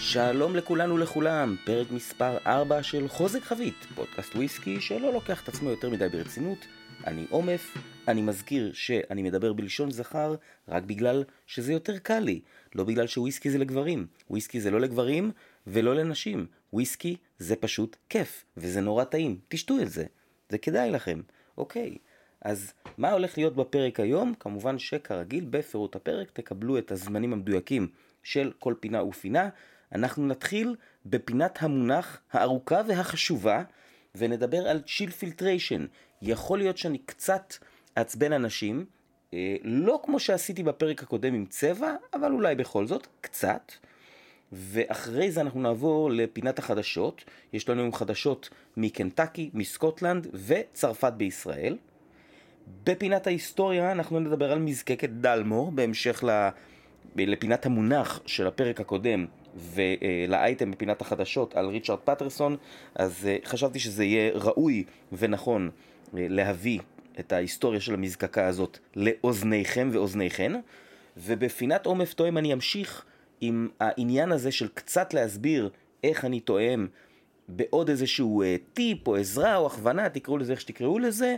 שלום לכולנו ולכולם, פרק מספר 4 של חוזק חבית, פודקאסט וויסקי שלא לוקח את עצמו יותר מדי ברצינות. אני עומף, אני מזכיר שאני מדבר בלשון זכר רק בגלל שזה יותר קל לי, לא בגלל שוויסקי זה לגברים. וויסקי זה לא לגברים ולא לנשים. וויסקי זה פשוט כיף, וזה נורא טעים, תשתו את זה, זה כדאי לכם. אוקיי, אז מה הולך להיות בפרק היום? כמובן שכרגיל בפירוט הפרק תקבלו את הזמנים המדויקים של כל פינה ופינה. אנחנו נתחיל בפינת המונח הארוכה והחשובה ונדבר על צ'יל פילטריישן. יכול להיות שאני קצת אעצבן אנשים, אה, לא כמו שעשיתי בפרק הקודם עם צבע, אבל אולי בכל זאת, קצת. ואחרי זה אנחנו נעבור לפינת החדשות. יש לנו היום חדשות מקנטקי, מסקוטלנד וצרפת בישראל. בפינת ההיסטוריה אנחנו נדבר על מזקקת דלמור, בהמשך לפינת המונח של הפרק הקודם ולאייטם בפינת החדשות על ריצ'רד פטרסון, אז אה, חשבתי שזה יהיה ראוי ונכון אה, להביא את ההיסטוריה של המזקקה הזאת לאוזניכם ואוזניכן, ובפינת עומף תואם אני אמשיך עם העניין הזה של קצת להסביר איך אני תואם בעוד איזשהו אה, טיפ או עזרה או הכוונה, תקראו לזה איך שתקראו לזה,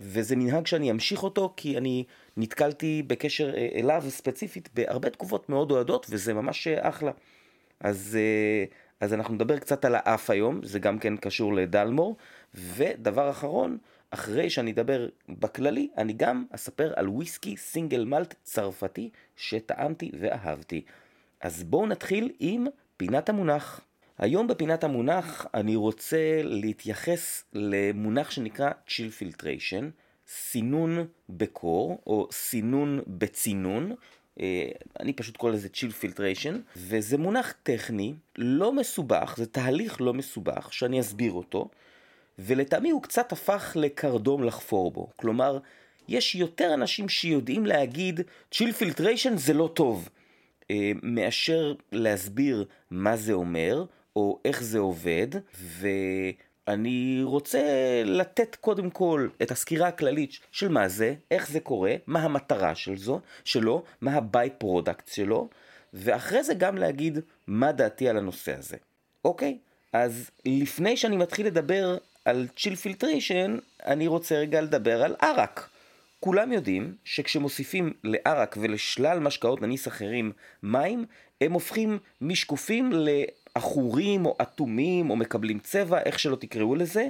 וזה מנהג שאני אמשיך אותו כי אני נתקלתי בקשר אליו ספציפית בהרבה תקופות מאוד אוהדות וזה ממש אחלה. אז, אה, אז אנחנו נדבר קצת על האף היום, זה גם כן קשור לדלמור. ודבר אחרון, אחרי שאני אדבר בכללי, אני גם אספר על וויסקי סינגל מלט צרפתי שטעמתי ואהבתי. אז בואו נתחיל עם פינת המונח. היום בפינת המונח אני רוצה להתייחס למונח שנקרא chill filtration, סינון בקור או סינון בצינון, אני פשוט קורא לזה chill filtration, וזה מונח טכני, לא מסובך, זה תהליך לא מסובך, שאני אסביר אותו, ולטעמי הוא קצת הפך לקרדום לחפור בו. כלומר, יש יותר אנשים שיודעים להגיד chill filtration זה לא טוב, אה, מאשר להסביר מה זה אומר, או איך זה עובד, ו... אני רוצה לתת קודם כל את הסקירה הכללית של מה זה, איך זה קורה, מה המטרה של זו, שלו, מה ה by-product שלו, ואחרי זה גם להגיד מה דעתי על הנושא הזה. אוקיי? אז לפני שאני מתחיל לדבר על chill filtration, אני רוצה רגע לדבר על ערק. כולם יודעים שכשמוסיפים לערק ולשלל משקאות אניס אחרים מים, הם הופכים משקופים עכורים או אטומים או מקבלים צבע, איך שלא תקראו לזה.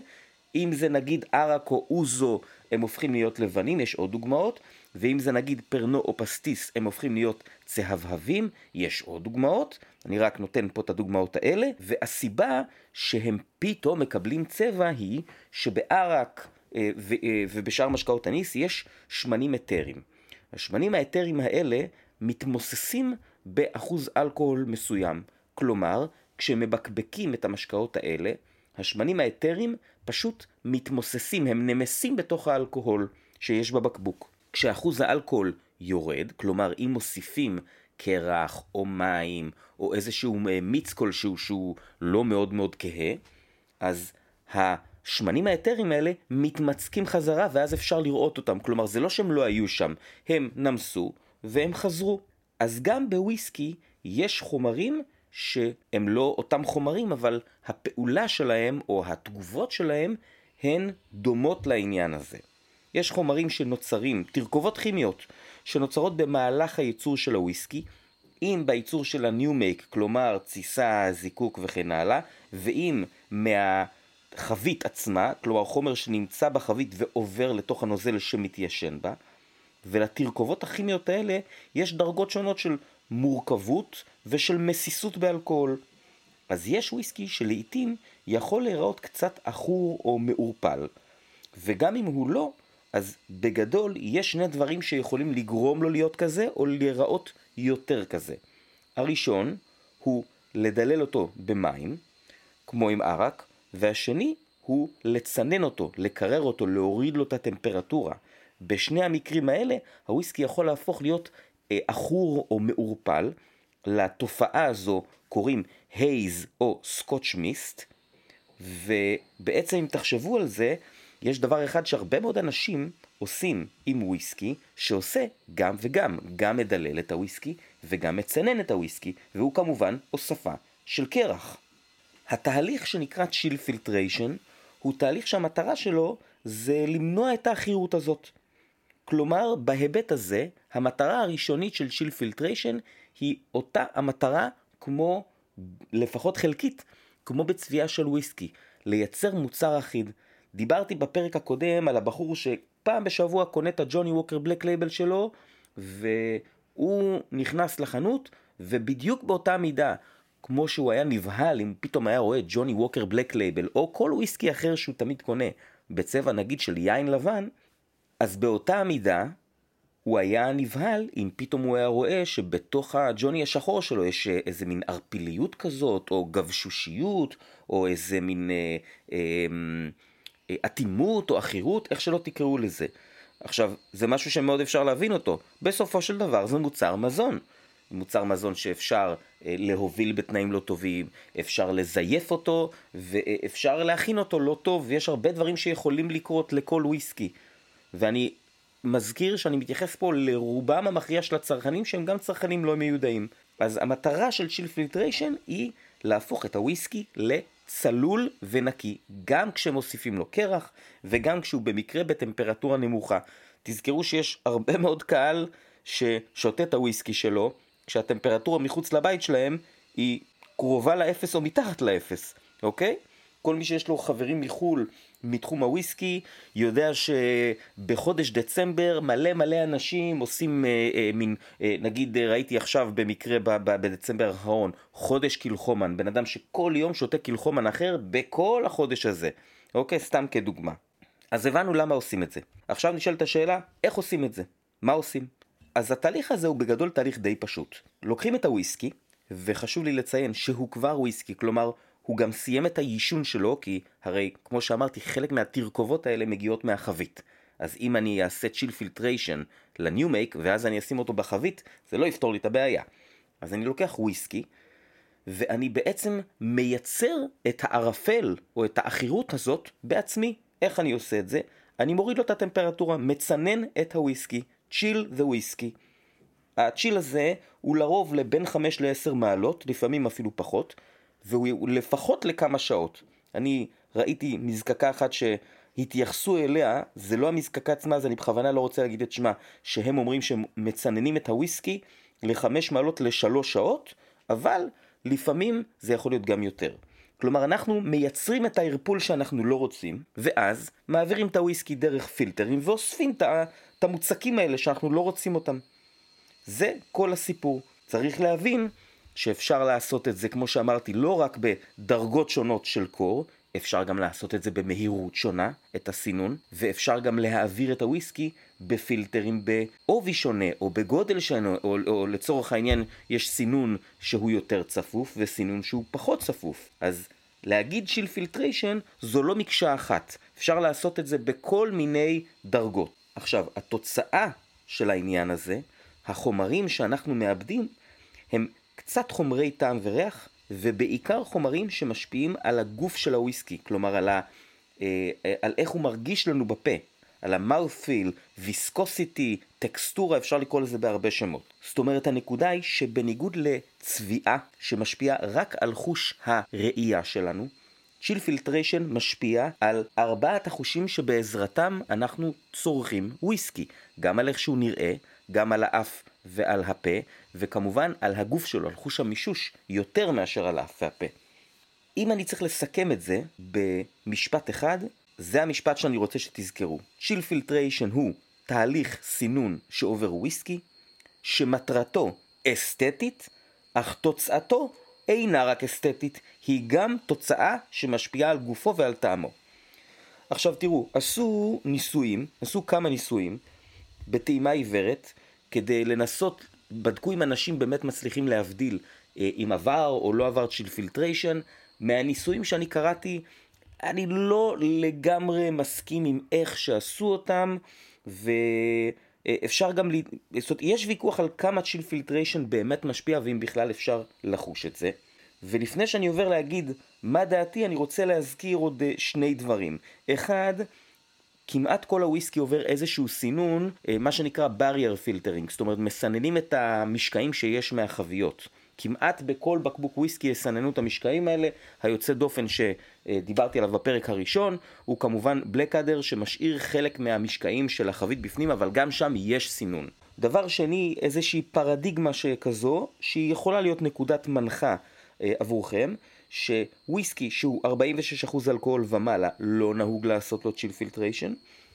אם זה נגיד ערק או אוזו, הם הופכים להיות לבנים, יש עוד דוגמאות. ואם זה נגיד פרנו או פסטיס, הם הופכים להיות צהבהבים, יש עוד דוגמאות. אני רק נותן פה את הדוגמאות האלה. והסיבה שהם פתאום מקבלים צבע היא שבערק אה, אה, ובשאר משקאות הניס יש שמנים אתרים. השמנים האתרים האלה מתמוססים באחוז אלכוהול מסוים. כלומר, כשמבקבקים את המשקאות האלה, השמנים האתרים פשוט מתמוססים, הם נמסים בתוך האלכוהול שיש בבקבוק. כשאחוז האלכוהול יורד, כלומר אם מוסיפים קרח או מים או איזשהו מיץ כלשהו שהוא לא מאוד מאוד כהה, אז השמנים האתרים האלה מתמצקים חזרה ואז אפשר לראות אותם. כלומר זה לא שהם לא היו שם, הם נמסו והם חזרו. אז גם בוויסקי יש חומרים שהם לא אותם חומרים, אבל הפעולה שלהם או התגובות שלהם הן דומות לעניין הזה. יש חומרים שנוצרים, תרכובות כימיות, שנוצרות במהלך הייצור של הוויסקי, אם בייצור של הניו מייק, כלומר תסיסה, זיקוק וכן הלאה, ואם מהחבית עצמה, כלומר חומר שנמצא בחבית ועובר לתוך הנוזל שמתיישן בה, ולתרכובות הכימיות האלה יש דרגות שונות של מורכבות ושל מסיסות באלכוהול. אז יש וויסקי שלעיתים יכול להיראות קצת עכור או מעורפל, וגם אם הוא לא, אז בגדול יש שני דברים שיכולים לגרום לו להיות כזה או להיראות יותר כזה. הראשון הוא לדלל אותו במים, כמו עם ערק, והשני הוא לצנן אותו, לקרר אותו, להוריד לו את הטמפרטורה. בשני המקרים האלה הוויסקי יכול להפוך להיות עכור או מעורפל, לתופעה הזו קוראים הייז או סקוטש מיסט, ובעצם אם תחשבו על זה, יש דבר אחד שהרבה מאוד אנשים עושים עם וויסקי, שעושה גם וגם, גם מדלל את הוויסקי וגם מצנן את הוויסקי, והוא כמובן הוספה של קרח. התהליך שנקרא chill filtration הוא תהליך שהמטרה שלו זה למנוע את העכירות הזאת. כלומר, בהיבט הזה, המטרה הראשונית של chill filtration היא אותה המטרה כמו, לפחות חלקית, כמו בצביעה של וויסקי, לייצר מוצר אחיד. דיברתי בפרק הקודם על הבחור שפעם בשבוע קונה את הג'וני ווקר בלק לייבל שלו, והוא נכנס לחנות, ובדיוק באותה מידה, כמו שהוא היה נבהל אם פתאום היה רואה ג'וני ווקר בלק לייבל, או כל וויסקי אחר שהוא תמיד קונה, בצבע נגיד של יין לבן, אז באותה מידה, הוא היה נבהל אם פתאום הוא היה רואה שבתוך הג'וני השחור שלו יש אה, איזה מין ערפיליות כזאת, או גבשושיות, או איזה מין אה, אה, אה, אטימות או עכירות, איך שלא תקראו לזה. עכשיו, זה משהו שמאוד אפשר להבין אותו. בסופו של דבר זה מוצר מזון. מוצר מזון שאפשר אה, להוביל בתנאים לא טובים, אפשר לזייף אותו, ואפשר להכין אותו לא טוב, ויש הרבה דברים שיכולים לקרות לכל וויסקי. ואני מזכיר שאני מתייחס פה לרובם המכריע של הצרכנים שהם גם צרכנים לא מיודעים. אז המטרה של צ'יל פילטריישן היא להפוך את הוויסקי לצלול ונקי, גם כשמוסיפים לו קרח וגם כשהוא במקרה בטמפרטורה נמוכה. תזכרו שיש הרבה מאוד קהל ששותה את הוויסקי שלו כשהטמפרטורה מחוץ לבית שלהם היא קרובה לאפס או מתחת לאפס, אוקיי? כל מי שיש לו חברים מחו"ל מתחום הוויסקי יודע שבחודש דצמבר מלא מלא אנשים עושים אה, אה, מין, אה, נגיד אה, ראיתי עכשיו במקרה ב, ב, בדצמבר האחרון, חודש קילחומן, בן אדם שכל יום שותה קילחומן אחר בכל החודש הזה, אוקיי? סתם כדוגמה. אז הבנו למה עושים את זה. עכשיו נשאלת השאלה, איך עושים את זה? מה עושים? אז התהליך הזה הוא בגדול תהליך די פשוט. לוקחים את הוויסקי, וחשוב לי לציין שהוא כבר וויסקי, כלומר הוא גם סיים את היישון שלו, כי הרי, כמו שאמרתי, חלק מהתרכובות האלה מגיעות מהחבית. אז אם אני אעשה chill filtration ל new make, ואז אני אשים אותו בחבית, זה לא יפתור לי את הבעיה. אז אני לוקח וויסקי, ואני בעצם מייצר את הערפל, או את העכירות הזאת, בעצמי. איך אני עושה את זה? אני מוריד לו את הטמפרטורה, מצנן את הוויסקי, צ'יל זה וויסקי. הצ'יל הזה הוא לרוב לבין 5 ל-10 מעלות, לפעמים אפילו פחות, והוא לפחות לכמה שעות. אני ראיתי מזקקה אחת שהתייחסו אליה, זה לא המזקקה עצמה, אז אני בכוונה לא רוצה להגיד את שמה, שהם אומרים שהם מצננים את הוויסקי לחמש מעלות לשלוש שעות, אבל לפעמים זה יכול להיות גם יותר. כלומר, אנחנו מייצרים את הערפול שאנחנו לא רוצים, ואז מעבירים את הוויסקי דרך פילטרים ואוספים את המוצקים האלה שאנחנו לא רוצים אותם. זה כל הסיפור. צריך להבין שאפשר לעשות את זה, כמו שאמרתי, לא רק בדרגות שונות של קור, אפשר גם לעשות את זה במהירות שונה, את הסינון, ואפשר גם להעביר את הוויסקי בפילטרים בעובי שונה, או בגודל שונה, או, או לצורך העניין יש סינון שהוא יותר צפוף, וסינון שהוא פחות צפוף. אז להגיד שיל פילטריישן זו לא מקשה אחת, אפשר לעשות את זה בכל מיני דרגות. עכשיו, התוצאה של העניין הזה, החומרים שאנחנו מאבדים, הם קצת חומרי טעם וריח, ובעיקר חומרים שמשפיעים על הגוף של הוויסקי, כלומר על, ה, אה, אה, על איך הוא מרגיש לנו בפה, על המאות'פיל, ויסקוסיטי, טקסטורה, אפשר לקרוא לזה בהרבה שמות. זאת אומרת, הנקודה היא שבניגוד לצביעה שמשפיעה רק על חוש הראייה שלנו, צ'יל פילטריישן משפיע על ארבעת החושים שבעזרתם אנחנו צורכים וויסקי, גם על איך שהוא נראה, גם על האף ועל הפה, וכמובן על הגוף שלו, על חוש המישוש, יותר מאשר על האף והפה. אם אני צריך לסכם את זה במשפט אחד, זה המשפט שאני רוצה שתזכרו. צ'יל פילטריישן הוא תהליך סינון שעובר וויסקי, שמטרתו אסתטית, אך תוצאתו אינה רק אסתטית, היא גם תוצאה שמשפיעה על גופו ועל טעמו. עכשיו תראו, עשו ניסויים, עשו כמה ניסויים בטעימה עיוורת, כדי לנסות, בדקו אם אנשים באמת מצליחים להבדיל אה, אם עבר או לא עבר chill filtration. מהניסויים שאני קראתי, אני לא לגמרי מסכים עם איך שעשו אותם, ואפשר גם, ל... זאת אומרת, יש ויכוח על כמה chill filtration באמת משפיע, ואם בכלל אפשר לחוש את זה. ולפני שאני עובר להגיד מה דעתי, אני רוצה להזכיר עוד אה, שני דברים. אחד, כמעט כל הוויסקי עובר איזשהו סינון, אה, מה שנקרא barrier filtering, זאת אומרת מסננים את המשקעים שיש מהחביות. כמעט בכל בקבוק וויסקי יסננו את המשקעים האלה. היוצא דופן שדיברתי עליו בפרק הראשון הוא כמובן בלקאדר שמשאיר חלק מהמשקעים של החבית בפנים, אבל גם שם יש סינון. דבר שני, איזושהי פרדיגמה שכזו, שהיא יכולה להיות נקודת מנחה אה, עבורכם, שוויסקי שהוא 46% אלכוהול ומעלה לא נהוג לעשות לו chill filtration,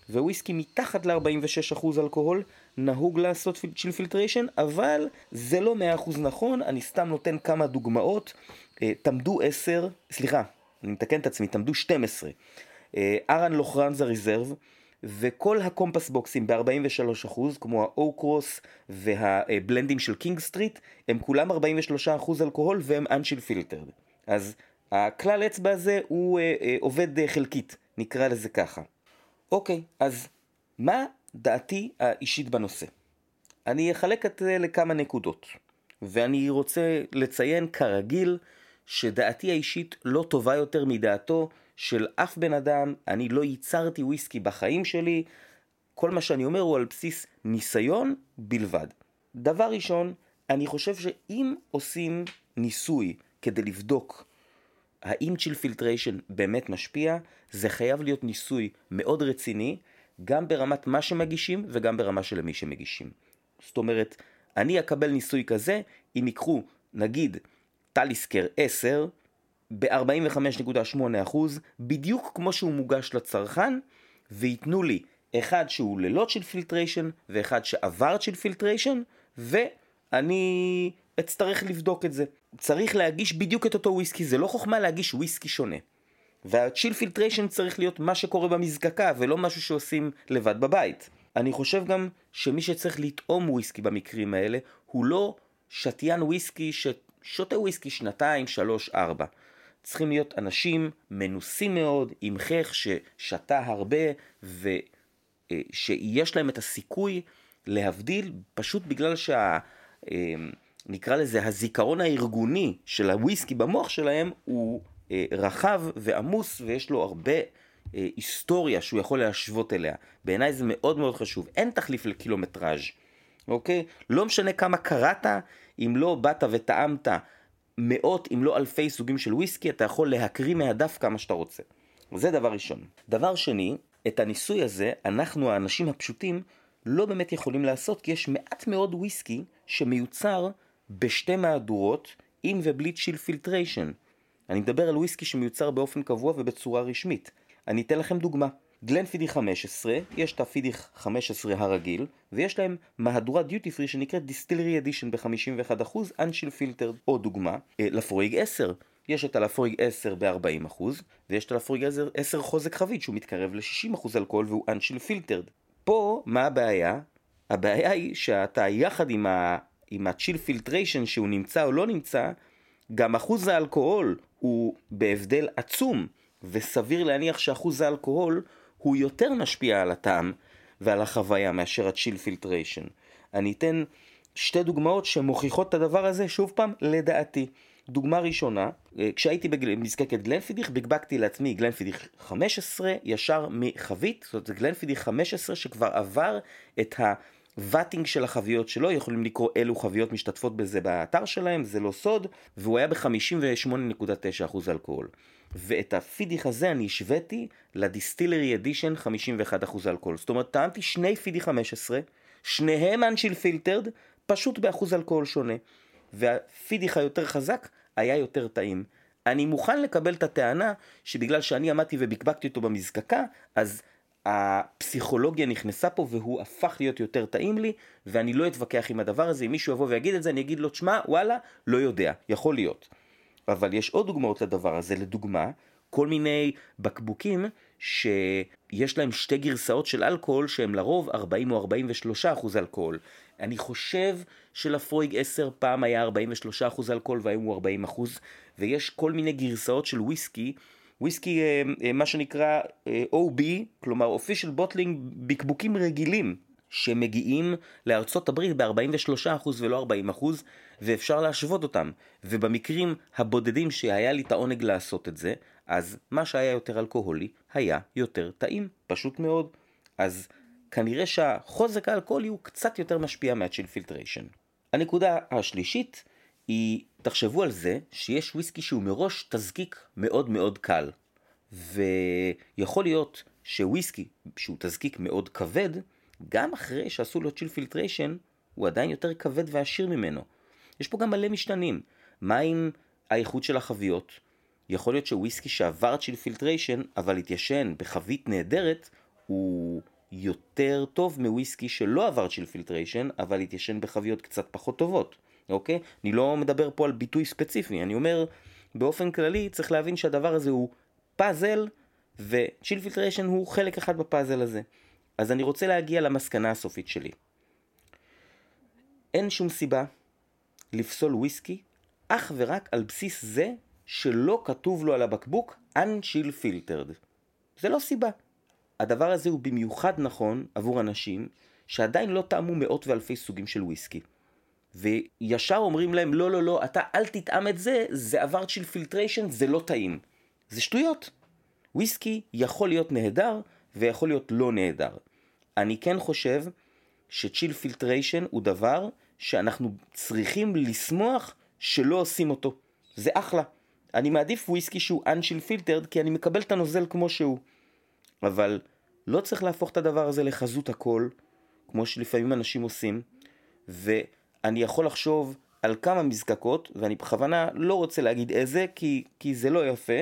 וויסקי מתחת ל-46% אלכוהול נהוג לעשות chill filtration, אבל זה לא 100% נכון, אני סתם נותן כמה דוגמאות. אה, תמדו 10, סליחה, אני מתקן את עצמי, תמדו 12. אה, ארן לוחרנזה ריזרב, וכל הקומפס בוקסים ב-43%, כמו האוק קרוס והבלנדים של קינג סטריט, הם כולם 43% אלכוהול והם unchill filtered. אז הכלל אצבע הזה הוא אה, אה, עובד אה, חלקית, נקרא לזה ככה. אוקיי, אז מה דעתי האישית בנושא? אני אחלק את זה לכמה נקודות, ואני רוצה לציין כרגיל שדעתי האישית לא טובה יותר מדעתו של אף בן אדם, אני לא ייצרתי וויסקי בחיים שלי, כל מה שאני אומר הוא על בסיס ניסיון בלבד. דבר ראשון, אני חושב שאם עושים ניסוי כדי לבדוק האם chill filtration באמת משפיע, זה חייב להיות ניסוי מאוד רציני, גם ברמת מה שמגישים וגם ברמה של מי שמגישים. זאת אומרת, אני אקבל ניסוי כזה אם ייקחו, נגיד, Talisker 10, ב-45.8%, בדיוק כמו שהוא מוגש לצרכן, וייתנו לי אחד שהוא ללא chill filtration ואחד שעבר chill filtration, ואני אצטרך לבדוק את זה. צריך להגיש בדיוק את אותו וויסקי, זה לא חוכמה להגיש וויסקי שונה. וה chill filtration צריך להיות מה שקורה במזקקה ולא משהו שעושים לבד בבית. אני חושב גם שמי שצריך לטעום וויסקי במקרים האלה הוא לא שתיין וויסקי ששותה וויסקי שנתיים, שלוש, ארבע. צריכים להיות אנשים מנוסים מאוד, עם חך ששתה הרבה ושיש להם את הסיכוי להבדיל פשוט בגלל שה... נקרא לזה הזיכרון הארגוני של הוויסקי במוח שלהם הוא אה, רחב ועמוס ויש לו הרבה אה, היסטוריה שהוא יכול להשוות אליה. בעיניי זה מאוד מאוד חשוב. אין תחליף לקילומטראז', אוקיי? לא משנה כמה קראת, אם לא באת וטעמת מאות אם לא אלפי סוגים של וויסקי, אתה יכול להקריא מהדף כמה שאתה רוצה. זה דבר ראשון. דבר שני, את הניסוי הזה, אנחנו האנשים הפשוטים לא באמת יכולים לעשות, כי יש מעט מאוד וויסקי שמיוצר בשתי מהדורות, עם ובלי chill filtration. אני מדבר על וויסקי שמיוצר באופן קבוע ובצורה רשמית. אני אתן לכם דוגמה. Glenfiddich 15, יש את ה Fiddich 15 הרגיל, ויש להם מהדורה דיוטי פרי שנקראת Distillery Edition ב-51% unchill filtered. או דוגמה, אה, Laphroaig 10, יש את ה Laphroaig 10 ב-40% ויש את ה Laphroaig 10 חוזק חבית שהוא מתקרב ל-60% אלכוהול והוא unchill filtered. פה, מה הבעיה? הבעיה היא שאתה יחד עם. עם ה chill filtration שהוא נמצא או לא נמצא, גם אחוז האלכוהול הוא בהבדל עצום, וסביר להניח שאחוז האלכוהול הוא יותר משפיע על הטעם ועל החוויה מאשר ה chill filtration. אני אתן שתי דוגמאות שמוכיחות את הדבר הזה, שוב פעם, לדעתי. דוגמה ראשונה, אה, כשהייתי במזקקת גלנפידיך, בקבקתי לעצמי גלנפידיך 15 ישר מחבית, זאת אומרת גלנפידיך 15 שכבר עבר את ה... ואטינג של החביות שלו, יכולים לקרוא אילו חביות משתתפות בזה באתר שלהם, זה לא סוד, והוא היה ב-58.9% אלכוהול. ואת הפידיך הזה אני השוויתי לדיסטילרי אדישן 51% אלכוהול. זאת אומרת, טעמתי שני פידי 15, שניהם אנשיל פילטרד, פשוט באחוז אלכוהול שונה. והפידיך היותר חזק היה יותר טעים. אני מוכן לקבל את הטענה שבגלל שאני עמדתי ובקבקתי אותו במזקקה, אז הפסיכולוגיה נכנסה פה והוא הפך להיות יותר טעים לי, ואני לא אתווכח עם הדבר הזה, אם מישהו יבוא ויגיד את זה, אני אגיד לו, תשמע, וואלה, לא יודע, יכול להיות. אבל יש עוד דוגמאות לדבר הזה, לדוגמה, כל מיני בקבוקים שיש להם שתי גרסאות של אלכוהול שהם לרוב 40 או 43 אחוז אלכוהול. אני חושב שלפרויג 10 פעם היה 43 אחוז אלכוהול והיום הוא 40 אחוז, ויש כל מיני גרסאות של וויסקי וויסקי אה, אה, מה שנקרא אה, OB, כלומר official bottling בקבוקים רגילים שמגיעים לארצות הברית ב-43% ולא 40% ואפשר להשוות אותם ובמקרים הבודדים שהיה לי את העונג לעשות את זה אז מה שהיה יותר אלכוהולי היה יותר טעים, פשוט מאוד אז כנראה שהחוזק האלכוהולי הוא קצת יותר משפיע מה chill filtration. הנקודה השלישית היא, תחשבו על זה שיש וויסקי שהוא מראש תזקיק מאוד מאוד קל. ויכול להיות שוויסקי שהוא תזקיק מאוד כבד, גם אחרי שעשו לו chill filtration, הוא עדיין יותר כבד ועשיר ממנו. יש פה גם מלא משתנים. מה עם האיכות של החביות? יכול להיות שוויסקי שעבר chill filtration, אבל התיישן בחבית נהדרת, הוא יותר טוב מוויסקי שלא עבר chill filtration, אבל התיישן בחביות קצת פחות טובות, אוקיי? אני לא מדבר פה על ביטוי ספציפי, אני אומר, באופן כללי צריך להבין שהדבר הזה הוא פאזל, ו chill filtration הוא חלק אחד בפאזל הזה. אז אני רוצה להגיע למסקנה הסופית שלי. אין שום סיבה לפסול וויסקי אך ורק על בסיס זה שלא כתוב לו על הבקבוק Unchill Filtered. זה לא סיבה. הדבר הזה הוא במיוחד נכון עבור אנשים שעדיין לא טעמו מאות ואלפי סוגים של וויסקי. וישר אומרים להם, לא, לא, לא, אתה אל תטעם את זה, זה עבר chill filtration, זה לא טעים. זה שטויות. וויסקי יכול להיות נהדר ויכול להיות לא נהדר. אני כן חושב ש chill filtration הוא דבר שאנחנו צריכים לשמוח שלא עושים אותו. זה אחלה. אני מעדיף וויסקי שהוא unchill filtered כי אני מקבל את הנוזל כמו שהוא. אבל לא צריך להפוך את הדבר הזה לחזות הכל, כמו שלפעמים אנשים עושים, ואני יכול לחשוב על כמה מזקקות, ואני בכוונה לא רוצה להגיד איזה, כי, כי זה לא יפה,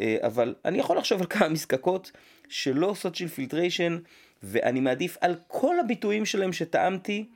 אה, אבל אני יכול לחשוב על כמה מזקקות שלא עושות chill filtration, ואני מעדיף על כל הביטויים שלהם שטעמתי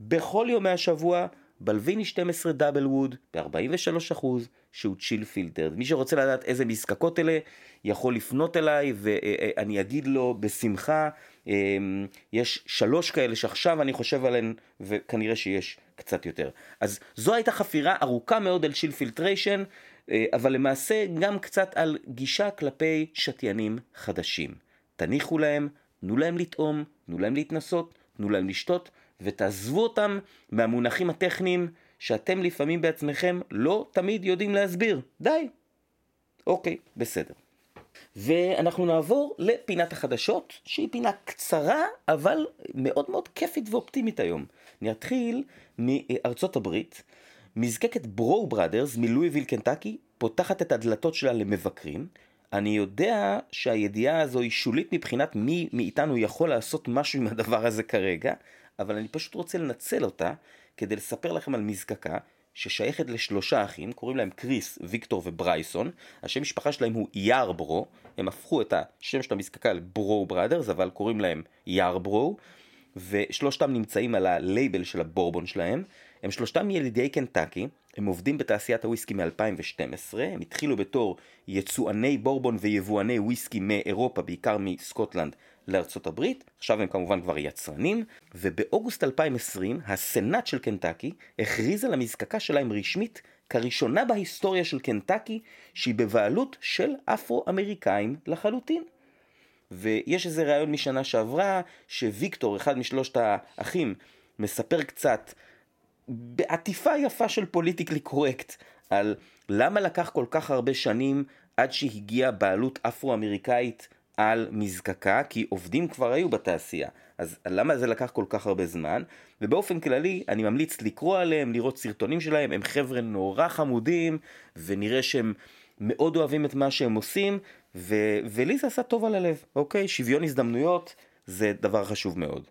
בכל ימי השבוע Balvenie 12 DoubleWood ב-43% שהוא chill filtered. מי שרוצה לדעת איזה מזקקות אלה יכול לפנות אליי ואני אגיד לו בשמחה. אמ, יש שלוש כאלה שעכשיו אני חושב עליהן וכנראה שיש קצת יותר. אז זו הייתה חפירה ארוכה מאוד על chill filtration אה, אבל למעשה גם קצת על גישה כלפי שתיינים חדשים. תניחו להם, תנו להם לטעום, תנו להם להתנסות, תנו להם לשתות ותעזבו אותם מהמונחים הטכניים שאתם לפעמים בעצמכם לא תמיד יודעים להסביר. די. אוקיי, בסדר. ואנחנו נעבור לפינת החדשות, שהיא פינה קצרה, אבל מאוד מאוד כיפית ואופטימית היום. אני אתחיל מארצות הברית. מזקקת ברו בראדרס מלואיביל קנטקי פותחת את הדלתות שלה למבקרים. אני יודע שהידיעה הזו היא שולית מבחינת מי מאיתנו יכול לעשות משהו עם הדבר הזה כרגע, אבל אני פשוט רוצה לנצל אותה כדי לספר לכם על מזקקה ששייכת לשלושה אחים, קוראים להם קריס, ויקטור וברייסון, השם משפחה שלהם הוא יארברו, הם הפכו את השם של המזקקה לברו בראדרס, אבל קוראים להם יארברו, ושלושתם נמצאים על הלייבל של הבורבון שלהם, הם שלושתם ילידי קנטקי, הם עובדים בתעשיית הוויסקי מ-2012, הם התחילו בתור יצואני בורבון ויבואני וויסקי מאירופה, בעיקר מסקוטלנד לארצות הברית, עכשיו הם כמובן כבר יצרנים, ובאוגוסט 2020 הסנאט של קנטקי הכריז על המזקקה שלהם רשמית כראשונה בהיסטוריה של קנטקי שהיא בבעלות של אפרו-אמריקאים לחלוטין. ויש איזה ראיון משנה שעברה, שוויקטור, אחד משלושת האחים, מספר קצת בעטיפה יפה של פוליטיקלי קורקט על למה לקח כל כך הרבה שנים עד שהגיעה בעלות אפרו-אמריקאית על מזקקה, כי עובדים כבר היו בתעשייה. אז למה זה לקח כל כך הרבה זמן? ובאופן כללי, אני ממליץ לקרוא עליהם, לראות סרטונים שלהם, הם חבר'ה נורא חמודים, ונראה שהם מאוד אוהבים את מה שהם עושים, ו- ולי זה עשה טוב על הלב, אוקיי? שוויון הזדמנויות זה דבר חשוב מאוד.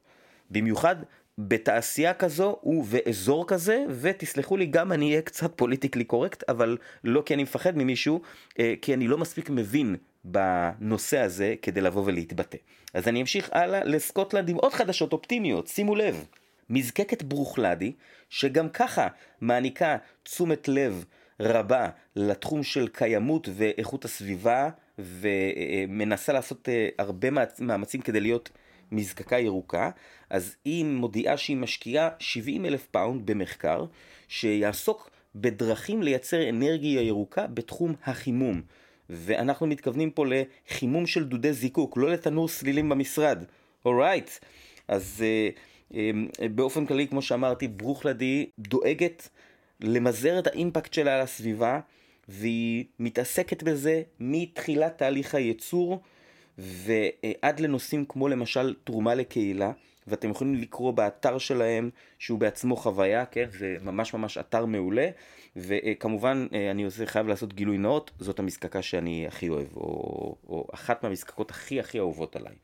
במיוחד בתעשייה כזו ובאזור כזה, ותסלחו לי, גם אני אהיה קצת פוליטיקלי קורקט, אבל לא כי אני מפחד ממישהו, אה, כי אני לא מספיק מבין בנושא הזה כדי לבוא ולהתבטא. אז אני אמשיך הלאה לסקוטלנד עם עוד חדשות אופטימיות, שימו לב. מזקקת ברוכלדי, שגם ככה מעניקה תשומת לב רבה לתחום של קיימות ואיכות הסביבה, ומנסה לעשות אה, הרבה מאמצים כדי להיות מזקקה ירוקה, אז היא מודיעה שהיא משקיעה 70 אלף פאונד במחקר שיעסוק בדרכים לייצר אנרגיה ירוקה בתחום החימום. ואנחנו מתכוונים פה לחימום של דודי זיקוק, לא לתנור סלילים במשרד. Alright. Right. אז uh, um, באופן כללי, כמו שאמרתי, ברוכלדי דואגת למזער את האימפקט שלה על הסביבה, והיא מתעסקת בזה מתחילת תהליך הייצור ועד לנושאים כמו למשל תרומה לקהילה. ואתם יכולים לקרוא באתר שלהם, שהוא בעצמו חוויה, כן? זה ממש ממש אתר מעולה, וכמובן, אני חייב לעשות גילוי נאות, זאת המזקקה שאני הכי אוהב, או, או אחת מהמזקקות הכי הכי אהובות עליי.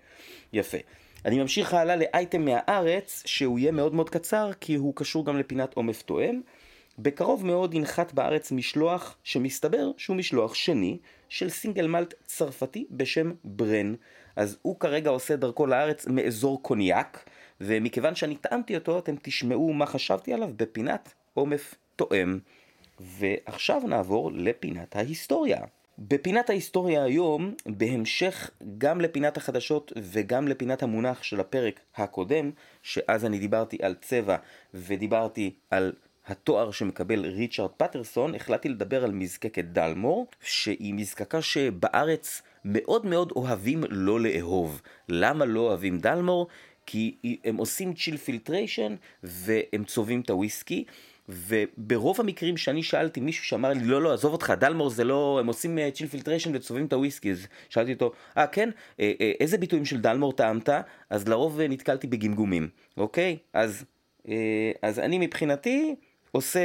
יפה. אני ממשיך הלאה לאייטם מהארץ, שהוא יהיה מאוד מאוד קצר, כי הוא קשור גם לפינת עומף תואם. בקרוב מאוד ינחת בארץ משלוח שמסתבר שהוא משלוח שני של סינגל מלט צרפתי בשם ברן. אז הוא כרגע עושה דרכו לארץ מאזור קוניאק, ומכיוון שאני טעמתי אותו אתם תשמעו מה חשבתי עליו בפינת עומף תואם. ועכשיו נעבור לפינת ההיסטוריה. בפינת ההיסטוריה היום, בהמשך גם לפינת החדשות וגם לפינת המונח של הפרק הקודם, שאז אני דיברתי על צבע ודיברתי על התואר שמקבל ריצ'רד פטרסון, החלטתי לדבר על מזקקת דלמור, שהיא מזקקה שבארץ מאוד מאוד אוהבים לא לאהוב. למה לא אוהבים דלמור? כי הם עושים צ'יל פילטריישן והם צובעים את הוויסקי. וברוב המקרים שאני שאלתי מישהו שאמר לי לא לא עזוב אותך Dalmore זה לא הם עושים chill אה, filtration וצובעים את הוויסקי אז שאלתי אותו אה כן אה, אה, איזה ביטויים של Dalmore טעמת? אז לרוב נתקלתי בגמגומים אוקיי? אז אז אני מבחינתי עושה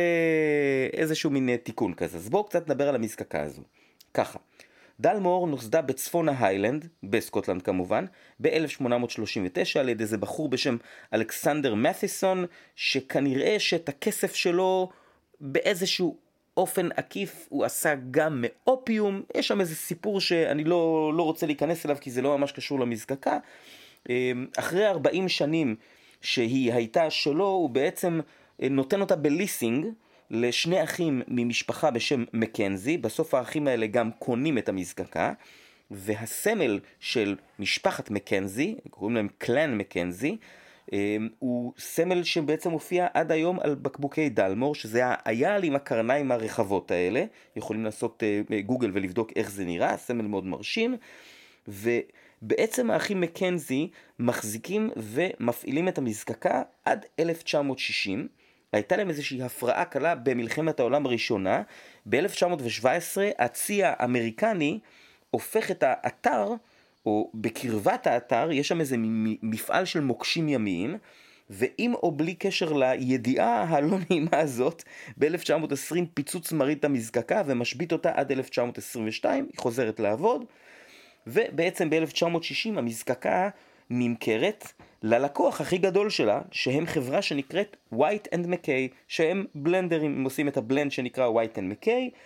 איזשהו מין תיקון כזה. אז בואו קצת נדבר על המזקקה הזו. ככה Dalmore נוסדה בצפון ההיילנד, בסקוטלנד כמובן, ב-1839 על ידי איזה בחור בשם אלכסנדר מת'יסון, שכנראה שאת הכסף שלו באיזשהו אופן עקיף הוא עשה גם מאופיום, יש שם איזה סיפור שאני לא, לא רוצה להיכנס אליו כי זה לא ממש קשור למזקקה. אמ, אחרי 40 שנים שהיא הייתה שלו, הוא בעצם אה, נותן אותה בליסינג. לשני אחים ממשפחה בשם מקנזי, בסוף האחים האלה גם קונים את המזקקה, והסמל של משפחת מקנזי, קוראים להם קלן מקנזי, אמ, הוא סמל שבעצם מופיע עד היום על בקבוקי דלמור, שזה האייל עם הקרניים הרחבות האלה, יכולים לעשות אה, גוגל ולבדוק איך זה נראה, סמל מאוד מרשים, ובעצם האחים מקנזי מחזיקים ומפעילים את המזקקה עד 1960, הייתה להם איזושהי הפרעה קלה במלחמת העולם הראשונה. ב-1917 הצי האמריקני הופך את האתר, או בקרבת האתר, יש שם איזה מפעל של מוקשים ימיים, ועם או בלי קשר לידיעה הלא נעימה הזאת, ב-1920 פיצוץ מרעיד את המזקקה ומשבית אותה עד 1922, היא חוזרת לעבוד, ובעצם ב-1960 המזקקה נמכרת ללקוח הכי גדול שלה, שהם חברה שנקראת White and McKay, שהם בלנדרים, הם עושים את הבלנד שנקרא White and McKay,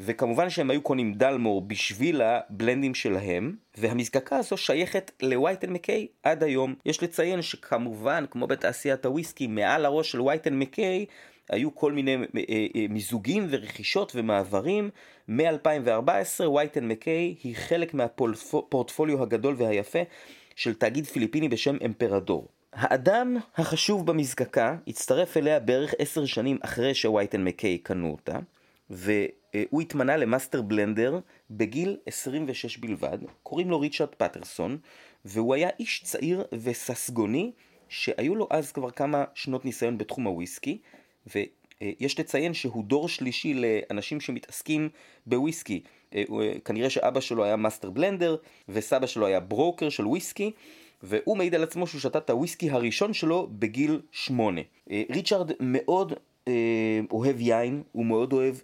וכמובן שהם היו קונים דלמור בשביל הבלנדים שלהם, והמזקקה הזו שייכת ל-White and McKay עד היום. יש לציין שכמובן, כמו בתעשיית הוויסקי, מעל הראש של White and McKay, היו כל מיני אה, אה, מיזוגים ורכישות ומעברים. מ-2014 White and McKay היא חלק מהפורטפוליו הגדול והיפה של תאגיד פיליפיני בשם אמפרדור. האדם החשוב במזקקה הצטרף אליה בערך עשר שנים אחרי שווייטן מקיי קנו אותה, והוא התמנה ל master blender בגיל 26 בלבד, קוראים לו ריצ'רד פטרסון, והוא היה איש צעיר וססגוני, שהיו לו אז כבר כמה שנות ניסיון בתחום הוויסקי, ויש לציין שהוא דור שלישי לאנשים שמתעסקים בוויסקי. אה, אה, כנראה שאבא שלו היה master blender, וסבא שלו היה ברוקר של וויסקי, והוא מעיד על עצמו שהוא שתה את הוויסקי הראשון שלו בגיל שמונה. אה, ריצ'רד מאוד אוהב יין, הוא מאוד אוהב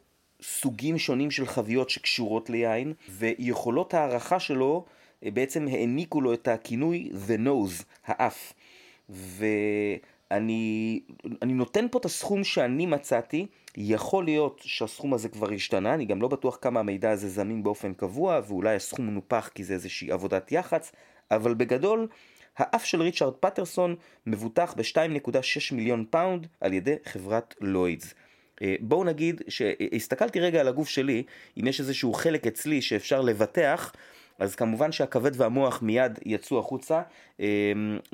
סוגים שונים של חביות שקשורות ליין, ויכולות הערכה שלו בעצם העניקו לו את הכינוי The Nose, האף. ואני נותן פה את הסכום שאני מצאתי, יכול להיות שהסכום הזה כבר השתנה, אני גם לא בטוח כמה המידע הזה זמין באופן קבוע, ואולי הסכום מנופח כי זה איזושהי עבודת יח"צ, אבל בגדול, האף של ריצ'רד פטרסון מבוטח ב-2.6 מיליון פאונד על ידי חברת לוידס. אה, בואו נגיד שהסתכלתי רגע על הגוף שלי, אם יש איזשהו חלק אצלי שאפשר לבטח, אז כמובן שהכבד והמוח מיד יצאו החוצה, אמ,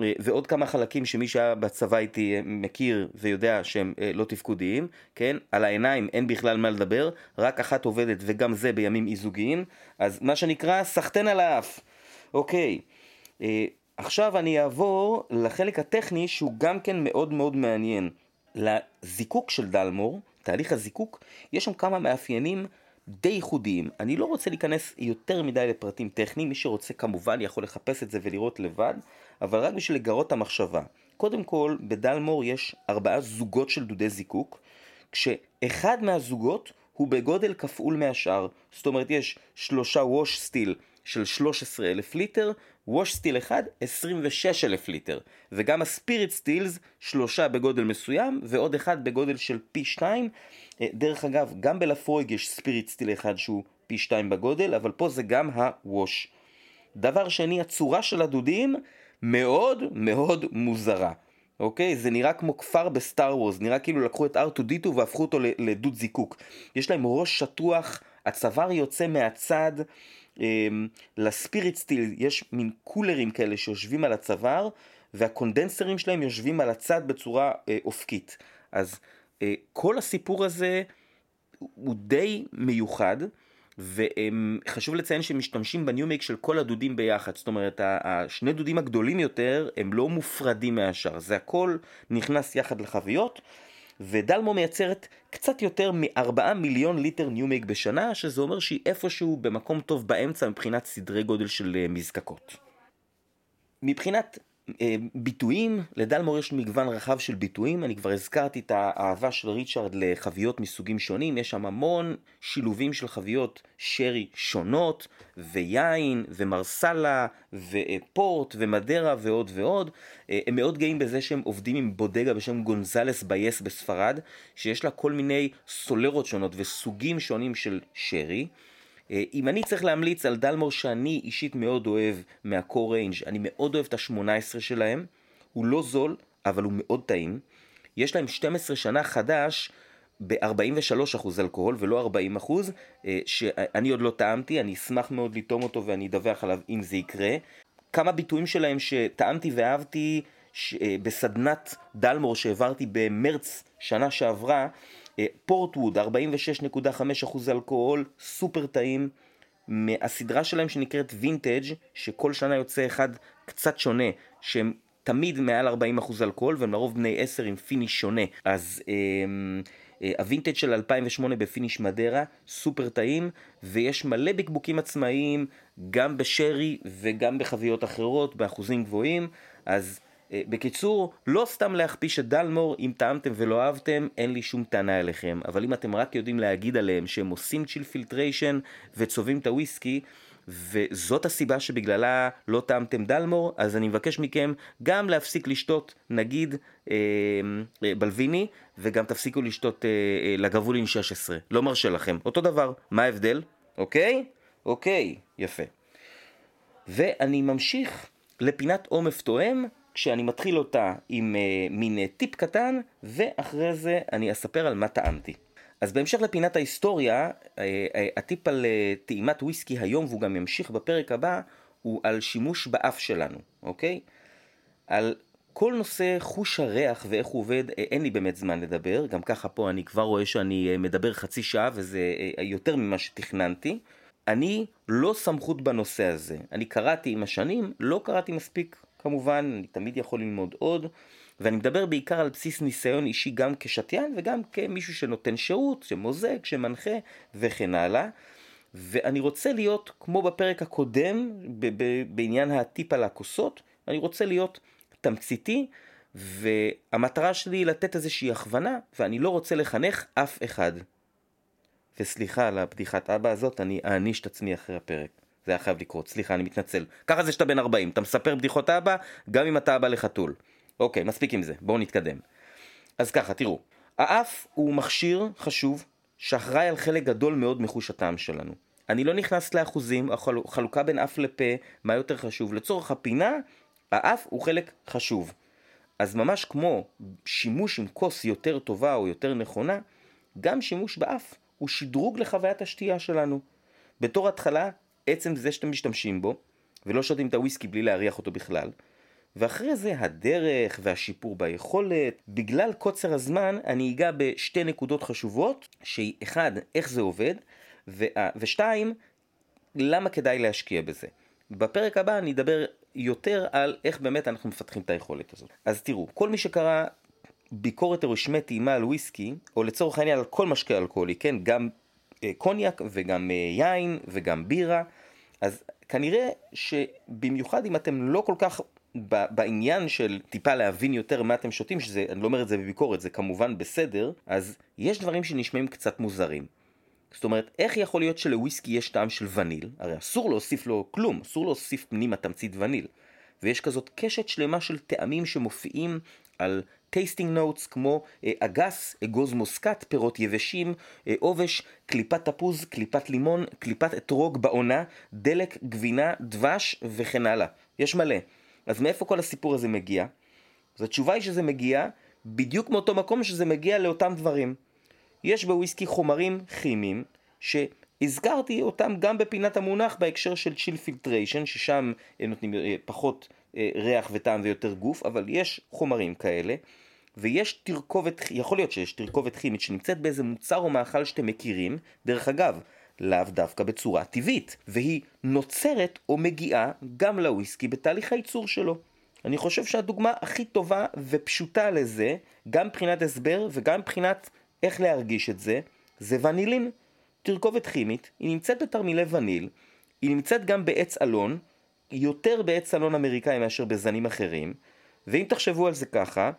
אה, ועוד כמה חלקים שמי שהיה בצבא איתי אה, מכיר ויודע שהם אה, לא תפקודיים, כן? על העיניים אין בכלל מה לדבר, רק אחת עובדת וגם זה בימים אי זוגיים, אז מה שנקרא סחטן על האף. אוקיי, עכשיו אני אעבור לחלק הטכני שהוא גם כן מאוד מאוד מעניין. לזיקוק של דלמור, תהליך הזיקוק, יש שם כמה מאפיינים די ייחודיים. אני לא רוצה להיכנס יותר מדי לפרטים טכניים, מי שרוצה כמובן יכול לחפש את זה ולראות לבד, אבל רק בשביל לגרות את המחשבה. קודם כל, בדלמור יש ארבעה זוגות של דודי זיקוק, כשאחד מהזוגות הוא בגודל כפול מהשאר. זאת אומרת, יש שלושה wash still של 13,000 ליטר, wash still אחד 26,000 ליטר, וגם ה spirit stills שלושה בגודל מסוים ועוד אחד בגודל של פי שתיים. אה, דרך אגב, גם בלפרויג יש spirit still אחד שהוא פי שתיים בגודל, אבל פה זה גם ה wash. דבר שני, הצורה של הדודים מאוד מאוד מוזרה. אוקיי? זה נראה כמו כפר בסטאר וורס, נראה כאילו לקחו את R2D2 והפכו אותו לדוד זיקוק. יש להם ראש שטוח, הצוואר יוצא מהצד, לספיריט סטיל יש מין קולרים כאלה שיושבים על הצוואר, והקונדנסרים שלהם יושבים על הצד בצורה אה, אופקית. אז אה, כל הסיפור הזה הוא די מיוחד. וחשוב לציין שמשתמשים בניומייק של כל הדודים ביחד, זאת אומרת השני דודים הגדולים יותר הם לא מופרדים מהשאר, זה הכל נכנס יחד לחביות ודלמור מייצרת קצת יותר מ-4 מיליון ליטר new make בשנה, שזה אומר שהיא איפשהו במקום טוב באמצע מבחינת סדרי גודל של אה, מזקקות. מבחינת ביטויים, לדלמור יש מגוון רחב של ביטויים, אני כבר הזכרתי את האהבה של ריצ'רד לחביות מסוגים שונים, יש שם המון שילובים של חביות שרי שונות, wine, ומרסלה, ופורט, ומדיירה, ועוד ועוד. אה, הם מאוד גאים בזה שהם עובדים עם בודגה בשם גונזלס ביאס בספרד, שיש לה כל מיני סולרות שונות וסוגים שונים של שרי. אה, אם אני צריך להמליץ על דלמור שאני אישית מאוד אוהב מה core range, אני מאוד אוהב את ה-18 שלהם, הוא לא זול, אבל הוא מאוד טעים. יש להם 12 שנה חדש ב-43% אלכוהול ולא 40%, אה, שאני עוד לא טעמתי, אני אשמח מאוד לטעום אותו ואני אדווח עליו אם זה יקרה. כמה ביטויים שלהם שטעמתי ואהבתי ש... אה, בסדנת דלמור שהעברתי במרץ שנה שעברה, פורטווד, 46.5% אלכוהול, סופר טעים. מהסדרה שלהם שנקראת וינטג' שכל שנה יוצא אחד קצת שונה, שהם תמיד מעל 40% אלכוהול והם לרוב בני 10 עם finish שונה. אז אה, אה, הווינטג' של 2008 ב finish מדיירה, סופר טעים, ויש מלא בקבוקים עצמאיים, גם בשרי וגם בחביות אחרות, באחוזים גבוהים, אז אה, בקיצור, לא סתם להכפיש את דלמור, אם טעמתם ולא אהבתם, אין לי שום טענה אליכם, אבל אם אתם רק יודעים להגיד עליהם שהם עושים chill filtration וצובעים את הוויסקי, וזאת הסיבה שבגללה לא טעמתם דלמור, אז אני מבקש מכם גם להפסיק לשתות נגיד אה, אה, בלוויני, וגם תפסיקו לשתות אה, אה, לגבולין 16, לא מרשה לכם, אותו דבר, מה ההבדל? אוקיי? אוקיי, יפה. ואני ממשיך לפינת עומף תואם, כשאני מתחיל אותה עם uh, מין uh, טיפ קטן, ואחרי זה אני אספר על מה טעמתי. אז בהמשך לפינת ההיסטוריה, uh, uh, הטיפ על uh, טעימת וויסקי היום, והוא גם ימשיך בפרק הבא, הוא על שימוש באף שלנו, אוקיי? על כל נושא חוש הריח ואיך הוא עובד, אין לי באמת זמן לדבר, גם ככה פה אני כבר רואה שאני מדבר חצי שעה וזה יותר ממה שתכננתי. אני לא סמכות בנושא הזה, אני קראתי עם השנים, לא קראתי מספיק כמובן, אני תמיד יכול ללמוד עוד, ואני מדבר בעיקר על בסיס ניסיון אישי גם כשתיין וגם כמישהו שנותן שירות, שמוזג, שמנחה וכן הלאה. ואני רוצה להיות, כמו בפרק הקודם, בעניין הטיפ על הכוסות, אני רוצה להיות תמציתי, והמטרה שלי היא לתת איזושהי הכוונה, ואני לא רוצה לחנך אף אחד. וסליחה על הבדיחת אבא הזאת, אני אעניש את עצמי אחרי הפרק. זה היה חייב לקרות, סליחה, אני מתנצל. ככה זה שאתה בן 40, אתה מספר בדיחות אבא, גם אם אתה אבא לחתול. אוקיי, מספיק עם זה, בואו נתקדם. אז ככה, תראו, האף הוא מכשיר חשוב שאחראי על חלק גדול מאוד מחוש הטעם שלנו. אני לא נכנס לאחוזים, החלוקה בין אף לפה, מה יותר חשוב. לצורך הפינה, האף הוא חלק חשוב. אז ממש כמו שימוש עם כוס יותר טובה או יותר נכונה, גם שימוש באף הוא שדרוג לחוויית השתייה שלנו. בתור התחלה, עצם זה שאתם משתמשים בו, ולא שותים את הוויסקי בלי להריח אותו בכלל. ואחרי זה הדרך והשיפור ביכולת. בגלל קוצר הזמן אני אגע בשתי נקודות חשובות, שהיא אחד, איך זה עובד, ו- ושתיים, למה כדאי להשקיע בזה. בפרק הבא אני אדבר יותר על איך באמת אנחנו מפתחים את היכולת הזאת. אז תראו, כל מי שקרא ביקורת רשמי טעימה על וויסקי, או לצורך העניין על כל משקה אלכוהולי, כן, גם אה, קוניאק וגם אה, יין וגם בירה, אז כנראה שבמיוחד אם אתם לא כל כך בעניין של טיפה להבין יותר מה אתם שותים, שזה, אני לא אומר את זה בביקורת, זה כמובן בסדר, אז יש דברים שנשמעים קצת מוזרים. זאת אומרת, איך יכול להיות שלוויסקי יש טעם של וניל? הרי אסור להוסיף לו כלום, אסור להוסיף פנימה תמצית וניל. ויש כזאת קשת שלמה של טעמים שמופיעים על tasting notes כמו אה, אגס, אגוז מוסקת, פירות יבשים, אה, עובש, קליפת תפוז, קליפת לימון, קליפת אתרוג בעונה, דלק, גבינה, דבש וכן הלאה. יש מלא. אז מאיפה כל הסיפור הזה מגיע? אז התשובה היא שזה מגיע בדיוק מאותו מקום שזה מגיע לאותם דברים. יש בוויסקי חומרים כימיים שהזכרתי אותם גם בפינת המונח בהקשר של צ'יל פילטריישן, ששם נותנים אה, פחות אה, ריח וטעם ויותר גוף, אבל יש חומרים כאלה. ויש תרכובת, יכול להיות שיש תרכובת כימית שנמצאת באיזה מוצר או מאכל שאתם מכירים, דרך אגב, לאו דווקא בצורה טבעית, והיא נוצרת או מגיעה גם לוויסקי בתהליך הייצור שלו. אני חושב שהדוגמה הכי טובה ופשוטה לזה, גם מבחינת הסבר וגם מבחינת איך להרגיש את זה, זה ונילין. תרכובת כימית, היא נמצאת בתרמילי וניל, היא נמצאת גם בעץ אלון, יותר בעץ אלון אמריקאי מאשר בזנים אחרים, ואם תחשבו על זה ככה,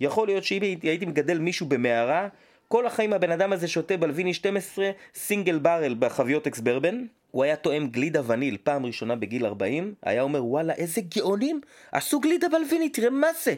יכול להיות שאם הייתי מגדל מישהו במערה, כל החיים הבן אדם הזה שותה בלוויני 12 סינגל ברל בחביות אקס ברבן, הוא היה תואם גלידה וניל פעם ראשונה בגיל 40, היה אומר וואלה איזה גאונים, עשו גלידה בלוויני, תראה מה זה,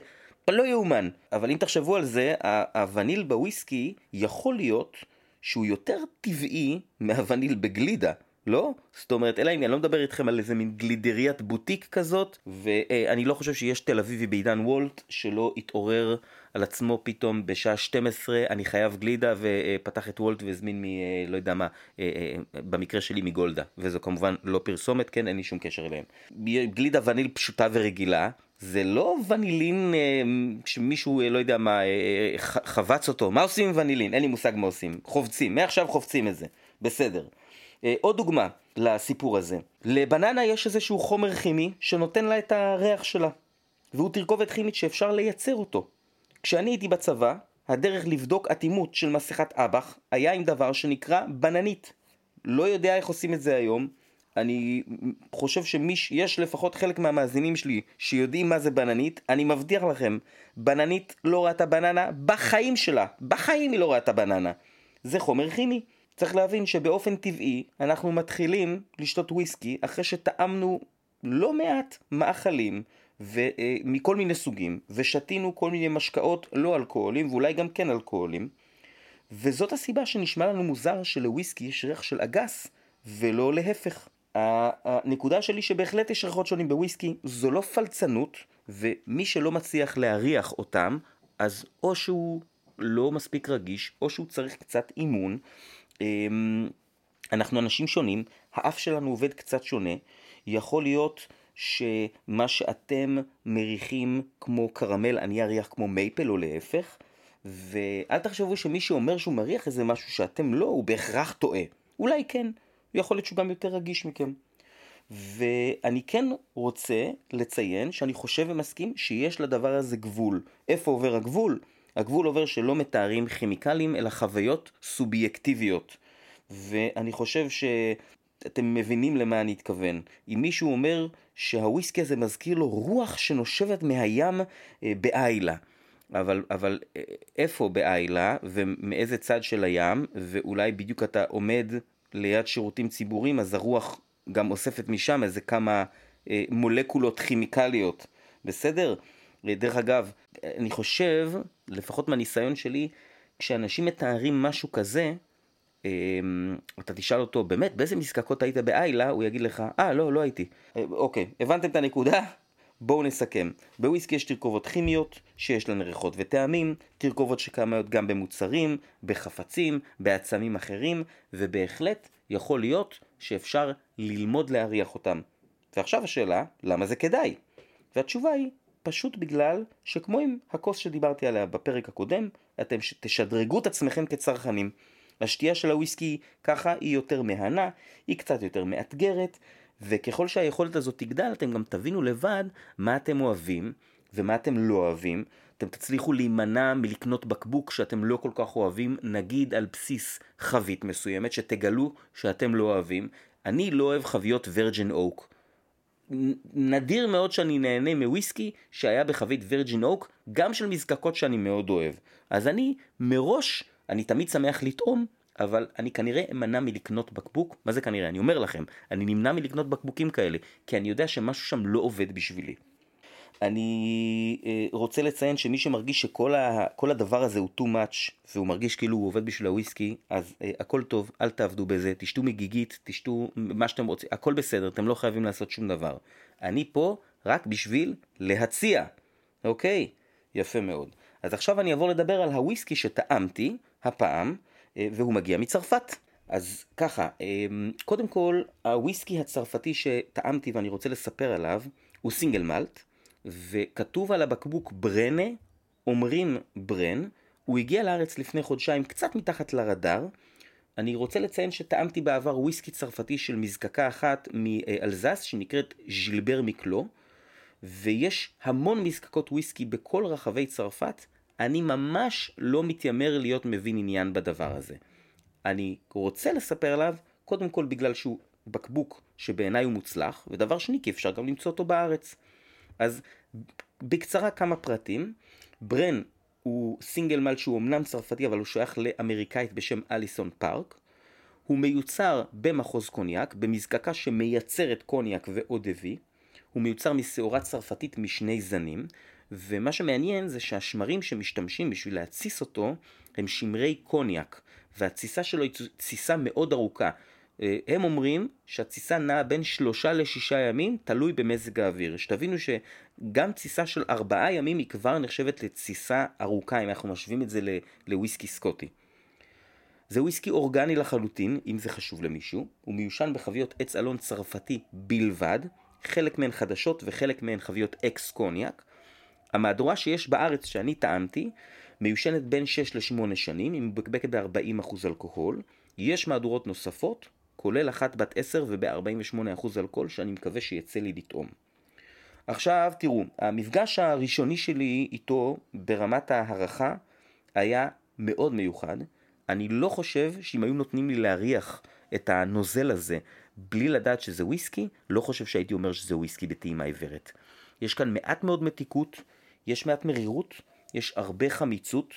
לא יאומן. אבל אם תחשבו על זה, הווניל בוויסקי יכול להיות שהוא יותר טבעי מהווניל בגלידה. לא? זאת אומרת, אלא אם אני לא מדבר איתכם על איזה מין גלידריית בוטיק כזאת, ואני לא חושב שיש תל אביבי בעידן וולט שלא התעורר על עצמו פתאום בשעה 12, אני חייב גלידה, ופתח את וולט והזמין מ... אה, לא יודע מה, אה, אה, במקרה שלי מגולדה, וזו כמובן לא פרסומת, כן, אין לי שום קשר אליהם. גלידה וניל פשוטה ורגילה, זה לא ונילין שמישהו, לא יודע מה, חבץ אותו. מה עושים עם ונילין? אין לי מושג מה עושים. חובצים, מעכשיו חובצים את זה. בסדר. עוד דוגמה לסיפור הזה. לבננה יש איזשהו חומר כימי שנותן לה את הריח שלה. והוא תרכובת כימית שאפשר לייצר אותו. כשאני הייתי בצבא, הדרך לבדוק אטימות של מסכת אב"ח היה עם דבר שנקרא בננית. לא יודע איך עושים את זה היום. אני חושב שיש לפחות חלק מהמאזינים שלי שיודעים מה זה בננית, אני מבטיח לכם, בננית לא ראתה בננה בחיים שלה, בחיים היא לא ראתה בננה. זה חומר כימי. צריך להבין שבאופן טבעי אנחנו מתחילים לשתות וויסקי אחרי שטעמנו לא מעט מאכלים ומכל מיני סוגים, ושתינו כל מיני משקאות לא אלכוהולים ואולי גם כן אלכוהולים, וזאת הסיבה שנשמע לנו מוזר שלוויסקי יש ריח של אגס ולא להפך. הנקודה שלי שבהחלט יש ריחות שונים בוויסקי זו לא פלצנות, ומי שלא מצליח להריח אותם, אז או שהוא לא מספיק רגיש, או שהוא צריך קצת אימון. אמ, אנחנו אנשים שונים, האף שלנו עובד קצת שונה, יכול להיות שמה שאתם מריחים כמו קרמל, אני אריח כמו מייפל או להפך, ואל תחשבו שמי שאומר שהוא מריח איזה משהו שאתם לא, הוא בהכרח טועה. אולי כן, יכול להיות שהוא גם יותר רגיש מכם. ואני כן רוצה לציין שאני חושב ומסכים שיש לדבר הזה גבול. איפה עובר הגבול? הגבול עובר שלא מתארים כימיקלים אלא חוויות סובייקטיביות. ואני חושב ש... אתם מבינים למה אני אתכוון. אם מישהו אומר שהוויסקי הזה מזכיר לו רוח שנושבת מהים אה, באיילה. אבל, אבל אה, איפה באיילה ומאיזה צד של הים, ואולי בדיוק אתה עומד ליד שירותים ציבוריים, אז הרוח גם אוספת משם איזה כמה אה, מולקולות כימיקליות, בסדר? דרך אגב, אני חושב, לפחות מהניסיון שלי, כשאנשים מתארים משהו כזה, אמ, אתה תשאל אותו, באמת, באיזה מזקקות היית באיילה? הוא יגיד לך, אה, לא, לא הייתי. אה, אוקיי, הבנתם את הנקודה? בואו נסכם. בוויסקי יש תרכובות כימיות שיש להן ריחות וטעמים, תרכובות שקיימות גם במוצרים, בחפצים, בעצמים אחרים, ובהחלט יכול להיות שאפשר ללמוד להריח אותם. ועכשיו השאלה, למה זה כדאי? והתשובה היא, פשוט בגלל שכמו עם הכוס שדיברתי עליה בפרק הקודם, אתם תשדרגו את עצמכם כצרכנים. השתייה של הוויסקי ככה היא יותר מהנה, היא קצת יותר מאתגרת, וככל שהיכולת הזאת תגדל אתם גם תבינו לבד מה אתם אוהבים ומה אתם לא אוהבים. אתם תצליחו להימנע מלקנות בקבוק שאתם לא כל כך אוהבים, נגיד על בסיס חבית מסוימת, שתגלו שאתם לא אוהבים. אני לא אוהב חביות וירג'ן אוק. נדיר מאוד שאני נהנה מוויסקי שהיה בחבית וירג'ין אוק, גם של מזקקות שאני מאוד אוהב. אז אני מראש, אני תמיד שמח לטעום, אבל אני כנראה אמנע מלקנות בקבוק, מה זה כנראה? אני אומר לכם, אני נמנע מלקנות בקבוקים כאלה, כי אני יודע שמשהו שם לא עובד בשבילי. אני אה, רוצה לציין שמי שמרגיש שכל ה, הדבר הזה הוא too much והוא מרגיש כאילו הוא עובד בשביל הוויסקי אז אה, הכל טוב אל תעבדו בזה תשתו מגיגית תשתו מה שאתם רוצים הכל בסדר אתם לא חייבים לעשות שום דבר. אני פה רק בשביל להציע אוקיי? יפה מאוד. אז עכשיו אני אעבור לדבר על הוויסקי שטעמתי הפעם אה, והוא מגיע מצרפת. אז ככה קודם כל הוויסקי הצרפתי שטעמתי ואני רוצה לספר עליו הוא סינגל מלט וכתוב על הבקבוק ברנה, אומרים ברן, הוא הגיע לארץ לפני חודשיים קצת מתחת לרדאר. אני רוצה לציין שטעמתי בעבר וויסקי צרפתי של מזקקה אחת מאלזס שנקראת ז'ילבר מקלו, ויש המון מזקקות וויסקי בכל רחבי צרפת, אני ממש לא מתיימר להיות מבין עניין בדבר הזה. אני רוצה לספר עליו, קודם כל בגלל שהוא בקבוק שבעיניי הוא מוצלח, ודבר שני כי אפשר גם למצוא אותו בארץ. אז בקצרה כמה פרטים. ברן הוא סינגל מלט שהוא אמנם צרפתי אבל הוא שייך לאמריקאית בשם אליסון פארק. הוא מיוצר במחוז קוניאק, במזקקה שמייצרת קוניאק ואודבי. הוא מיוצר משעורה צרפתית משני זנים, ומה שמעניין זה שהשמרים שמשתמשים בשביל להתסיס אותו הם שמרי קוניאק, והתסיסה שלו היא תסיסה מאוד ארוכה. אה, הם אומרים שהתסיסה נעה בין שלושה לשישה ימים, תלוי במזג האוויר. שתבינו שגם תסיסה של ארבעה ימים היא כבר נחשבת לתסיסה ארוכה, אם אנחנו משווים את זה לוויסקי סקוטי. זה וויסקי אורגני לחלוטין, אם זה חשוב למישהו. הוא מיושן בחביות עץ אלון צרפתי בלבד, חלק מהן חדשות וחלק מהן חביות אקס קוניאק. המהדורה שיש בארץ שאני טעמתי, מיושנת בין 6 ל-8 שנים, היא מבקבקת ב-40% אלכוהול. יש מהדורות נוספות, כולל אחת בת 10 וב-48% אלכוהול שאני מקווה שיצא לי לטעום. עכשיו תראו, המפגש הראשוני שלי איתו ברמת ההערכה היה מאוד מיוחד. אני לא חושב שאם היו נותנים לי להריח את הנוזל הזה בלי לדעת שזה וויסקי, לא חושב שהייתי אומר שזה וויסקי בטעימה עיוורת. יש כאן מעט מאוד מתיקות, יש מעט מרירות, יש הרבה חמיצות.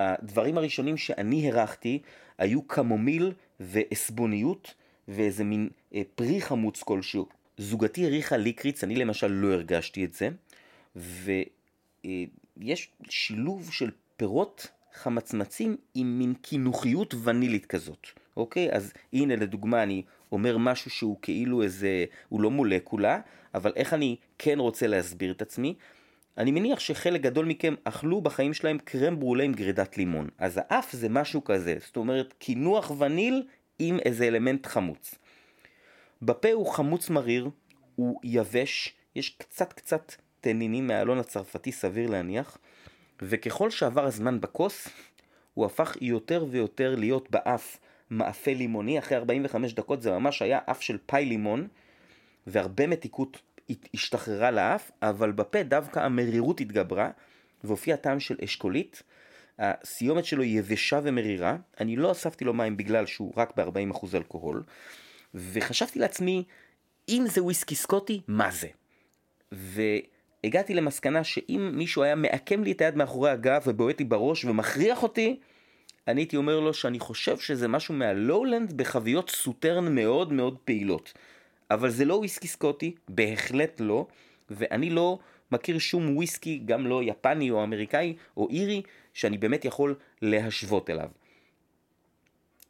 הדברים הראשונים שאני הרחתי היו קמומיל ועסבוניות ואיזה מין אה, פרי חמוץ כלשהו. זוגתי הריחה ליקריץ, אני למשל לא הרגשתי את זה, ויש אה, שילוב של פירות חמצמצים עם מין קינוחיות ונילית כזאת, אוקיי? אז הנה לדוגמה אני אומר משהו שהוא כאילו איזה, הוא לא מולקולה, אבל איך אני כן רוצה להסביר את עצמי? אני מניח שחלק גדול מכם אכלו בחיים שלהם קרם ברולה עם גרידת לימון. אז האף זה משהו כזה, זאת אומרת קינוח וניל עם איזה אלמנט חמוץ. בפה הוא חמוץ מריר, הוא יבש, יש קצת קצת תנינים מהאלון הצרפתי סביר להניח, וככל שעבר הזמן בכוס, הוא הפך יותר ויותר להיות באף מאפה לימוני, אחרי 45 דקות זה ממש היה אף של פאי לימון, והרבה מתיקות השתחררה לאף, אבל בפה דווקא המרירות התגברה, והופיע טעם של אשכולית. הסיומת שלו יבשה ומרירה, אני לא אספתי לו מים בגלל שהוא רק ב-40% אלכוהול, וחשבתי לעצמי, אם זה וויסקי סקוטי, מה זה? והגעתי למסקנה שאם מישהו היה מעקם לי את היד מאחורי הגב ובועט לי בראש ומכריח אותי, אני הייתי אומר לו שאני חושב שזה משהו מהלואולנד בחביות סוטרן מאוד מאוד פעילות. אבל זה לא וויסקי סקוטי, בהחלט לא, ואני לא מכיר שום וויסקי, גם לא יפני או אמריקאי או אירי, שאני באמת יכול להשוות אליו.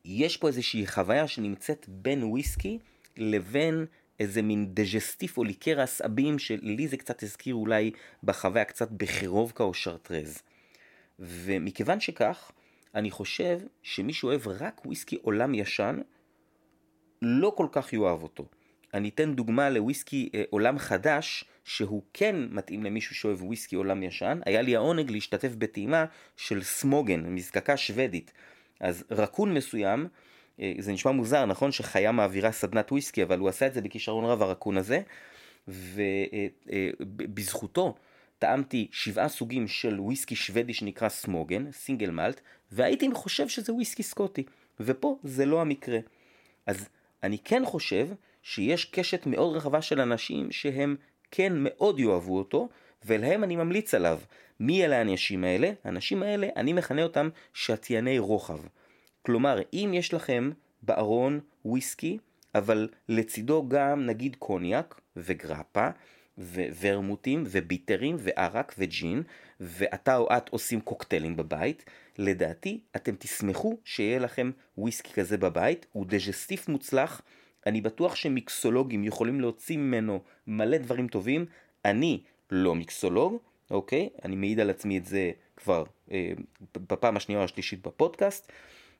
יש פה איזושהי חוויה שנמצאת בין וויסקי לבין איזה מין דג'סטיף או ליקר עשבים שלי זה קצת הזכיר אולי בחוויה קצת בחירובקה או שרטרז. ומכיוון שכך, אני חושב שמי שאוהב רק וויסקי עולם ישן, לא כל כך יאהב אותו. אני אתן דוגמה לוויסקי אה, עולם חדש, שהוא כן מתאים למישהו שאוהב וויסקי עולם ישן. היה לי העונג להשתתף בטעימה של סמוגן, מזקקה שוודית. אז רקון מסוים, אה, זה נשמע מוזר, נכון שחיה מעבירה סדנת וויסקי, אבל הוא עשה את זה בכישרון רב הרקון הזה, ובזכותו אה, טעמתי שבעה סוגים של וויסקי שוודי שנקרא סמוגן, סינגל מלט, והייתי חושב שזה וויסקי סקוטי, ופה זה לא המקרה. אז אני כן חושב שיש קשת מאוד רחבה של אנשים שהם כן מאוד יאהבו אותו, ולהם אני ממליץ עליו. מי אלה האנשים האלה? האנשים האלה, אני מכנה אותם שתייני רוחב. כלומר, אם יש לכם בארון וויסקי, אבל לצידו גם נגיד קוניאק וגרפה, וורמוטים וביטרים וערק וג'ין, ואתה או את עושים קוקטיילים בבית, לדעתי אתם תשמחו שיהיה לכם וויסקי כזה בבית, הוא דג'סטיף מוצלח, אני בטוח שמיקסולוגים יכולים להוציא ממנו מלא דברים טובים, אני לא מיקסולוג, אוקיי? אני מעיד על עצמי את זה כבר אה, בפעם השנייה או השלישית בפודקאסט.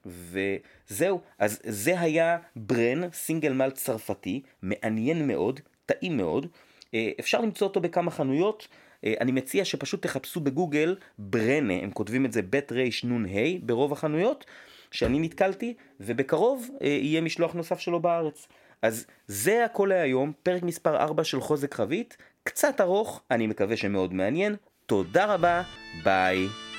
וזהו, אז זה היה ברן, סינגל מלט צרפתי, מעניין מאוד, טעים מאוד. אה, אפשר למצוא אותו בכמה חנויות. אה, אני מציע שפשוט תחפשו בגוגל ברנה, הם כותבים את זה בית רנ"ה ברוב החנויות שאני נתקלתי, ובקרוב אה, יהיה משלוח נוסף שלו בארץ. אז זה הכל להיום, פרק מספר 4 של חוזק חבית, קצת ארוך, אני מקווה שמאוד מעניין. תודה רבה, ביי.